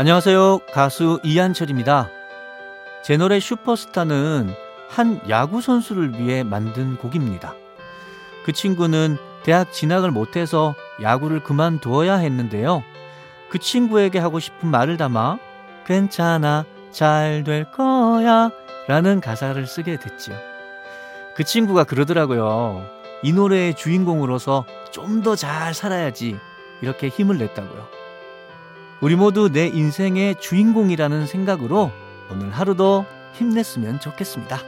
안녕하세요. 가수 이한철입니다. 제 노래 슈퍼스타는 한 야구 선수를 위해 만든 곡입니다. 그 친구는 대학 진학을 못해서 야구를 그만두어야 했는데요. 그 친구에게 하고 싶은 말을 담아 괜찮아 잘 될 거야 라는 가사를 쓰게 됐지요. 그 친구가 그러더라고요. 이 노래의 주인공으로서 좀 더 잘 살아야지 이렇게 힘을 냈다고요. 우리 모두 내 인생의 주인공이라는 생각으로 오늘 하루도 힘냈으면 좋겠습니다.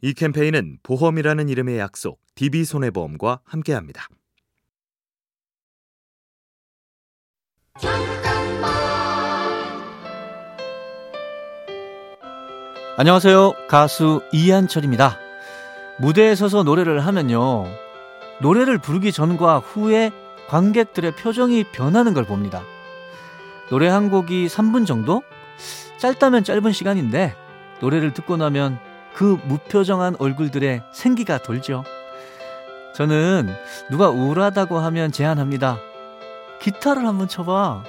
이 캠페인은 보험이라는 이름의 약속 DB손해보험과 함께합니다. 안녕하세요. 가수 이한철입니다. 무대에 서서 노래를 하면요. 노래를 부르기 전과 후에 관객들의 표정이 변하는 걸 봅니다. 노래 한 곡이 3분 정도? 짧다면 짧은 시간인데 노래를 듣고 나면 그 무표정한 얼굴들의 생기가 돌죠. 저는 누가 우울하다고 하면 제안합니다. 기타를 한번 쳐봐.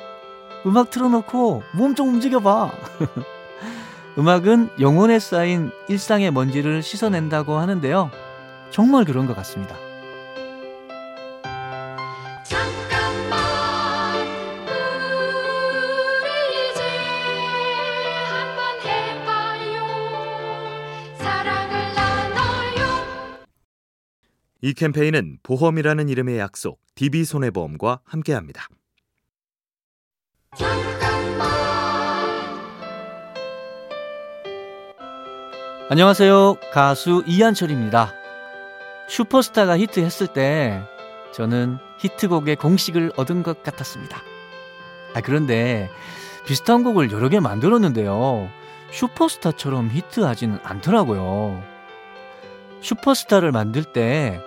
음악 틀어놓고 몸 좀 움직여봐. 음악은 영혼에 쌓인 일상의 먼지를 씻어낸다고 하는데요. 정말 그런 것 같습니다. 이 캠페인은 보험이라는 이름의 약속 DB손해보험과 함께합니다. 안녕하세요. 가수 이한철입니다. 슈퍼스타가 히트했을 때 저는 히트곡의 공식을 얻은 것 같았습니다. 아, 그런데 비슷한 곡을 여러 개 만들었는데요. 슈퍼스타처럼 히트하지는 않더라고요. 슈퍼스타를 만들 때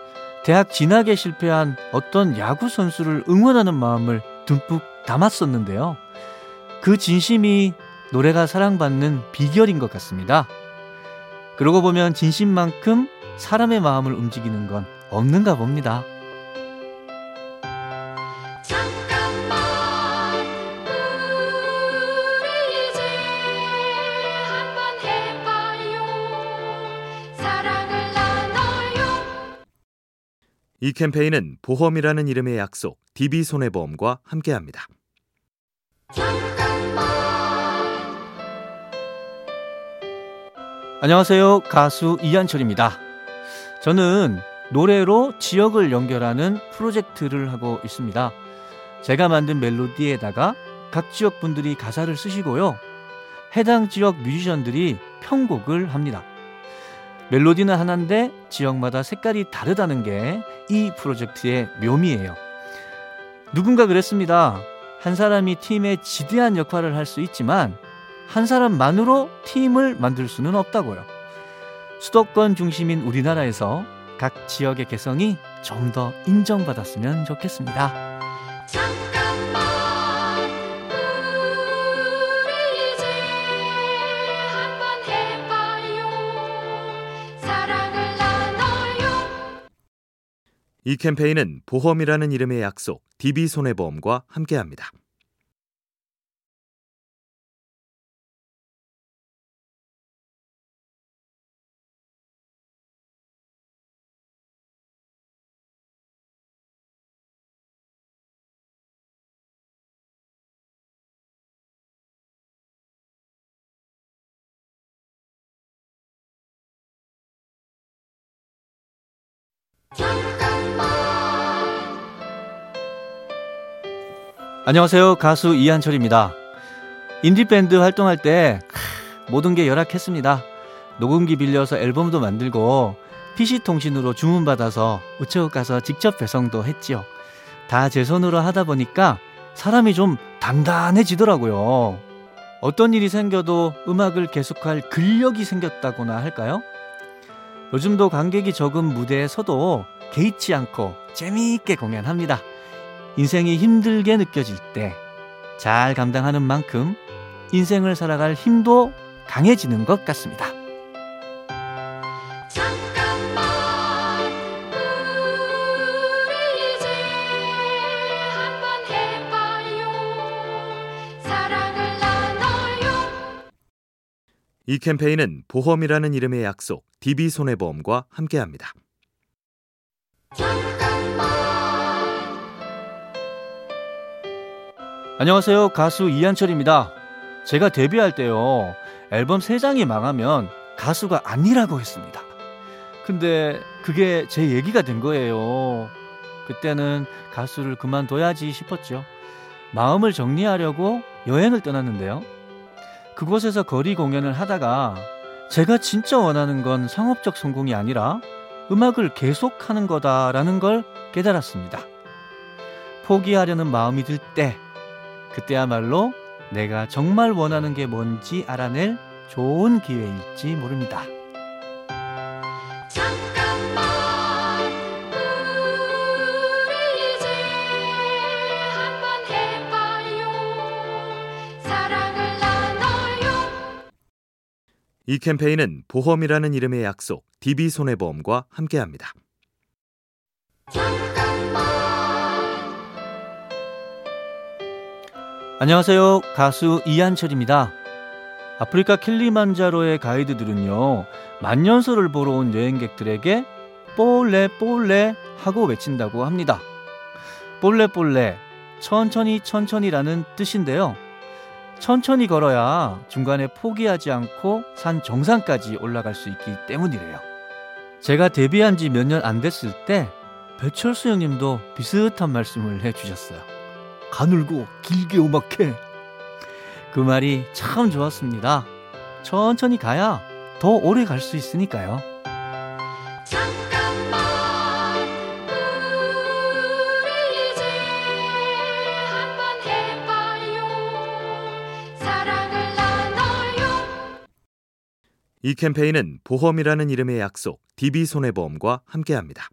대학 진학에 실패한 어떤 야구 선수를 응원하는 마음을 듬뿍 담았었는데요. 그 진심이 노래가 사랑받는 비결인 것 같습니다. 그러고 보면 진심만큼 사람의 마음을 움직이는 건 없는가 봅니다. 이 캠페인은 보험이라는 이름의 약속 DB손해보험과 함께합니다. 안녕하세요. 가수 이한철입니다. 저는 노래로 지역을 연결하는 프로젝트를 하고 있습니다. 제가 만든 멜로디에다가 각 지역 분들이 가사를 쓰시고요. 해당 지역 뮤지션들이 편곡을 합니다. 멜로디는 하나인데 지역마다 색깔이 다르다는 게 이 프로젝트의 묘미예요. 누군가 그랬습니다. 한 사람이 팀의 지대한 역할을 할 수 있지만 한 사람만으로 팀을 만들 수는 없다고요. 수도권 중심인 우리나라에서 각 지역의 개성이 좀 더 인정받았으면 좋겠습니다. 이 캠페인은 보험이라는 이름의 약속 DB손해보험과 함께합니다. 안녕하세요. 가수 이한철입니다. 인디밴드 활동할 때 모든 게 열악했습니다. 녹음기 빌려서 앨범도 만들고 PC통신으로 주문받아서 우체국 가서 직접 배송도 했지요. 다 제 손으로 하다 보니까 사람이 좀 단단해지더라고요. 어떤 일이 생겨도 음악을 계속할 근력이 생겼다고나 할까요? 요즘도 관객이 적은 무대에 서도 개의치 않고 재미있게 공연합니다. 인생이 힘들게 느껴질 때 잘 감당하는 만큼 인생을 살아갈 힘도 강해지는 것 같습니다. 잠깐만 우리 이제 한번 해봐요 사랑을 나눠요 이 캠페인은 보험이라는 이름의 약속 DB손해보험과 함께합니다. 안녕하세요. 가수 이한철입니다. 제가 데뷔할 때요. 앨범 3장이 망하면 가수가 아니라고 했습니다. 근데 그게 제 얘기가 된 거예요. 그때는 가수를 그만둬야지 싶었죠. 마음을 정리하려고 여행을 떠났는데요. 그곳에서 거리 공연을 하다가 제가 진짜 원하는 건 상업적 성공이 아니라 음악을 계속하는 거다라는 걸 깨달았습니다. 포기하려는 마음이 들 때, 그때야말로 내가 정말 원하는 게 뭔지 알아낼 좋은 기회일지 모릅니다. 잠깐만 우리 이제 한번 해봐요 사랑을 나눠요 이 캠페인은 보험이라는 이름의 약속 DB손해보험과 함께합니다. 안녕하세요. 가수 이한철입니다. 아프리카 킬리만자로의 가이드들은요, 만년설을 보러 온 여행객들에게 볼레 볼레 하고 외친다고 합니다. 볼레 볼레, 천천히 천천히라는 뜻인데요. 천천히 걸어야 중간에 포기하지 않고 산 정상까지 올라갈 수 있기 때문이래요. 제가 데뷔한 지 몇 년 안 됐을 때 배철수 형님도 비슷한 말씀을 해주셨어요. 가늘고 길게 오막해. 그 말이 참 좋았습니다. 천천히 가야 더 오래 갈 수 있으니까요. 잠깐만 우리 이제 한번 해봐요 사랑을 나눠요 이 캠페인은 보험이라는 이름의 약속 DB손해보험과 함께합니다.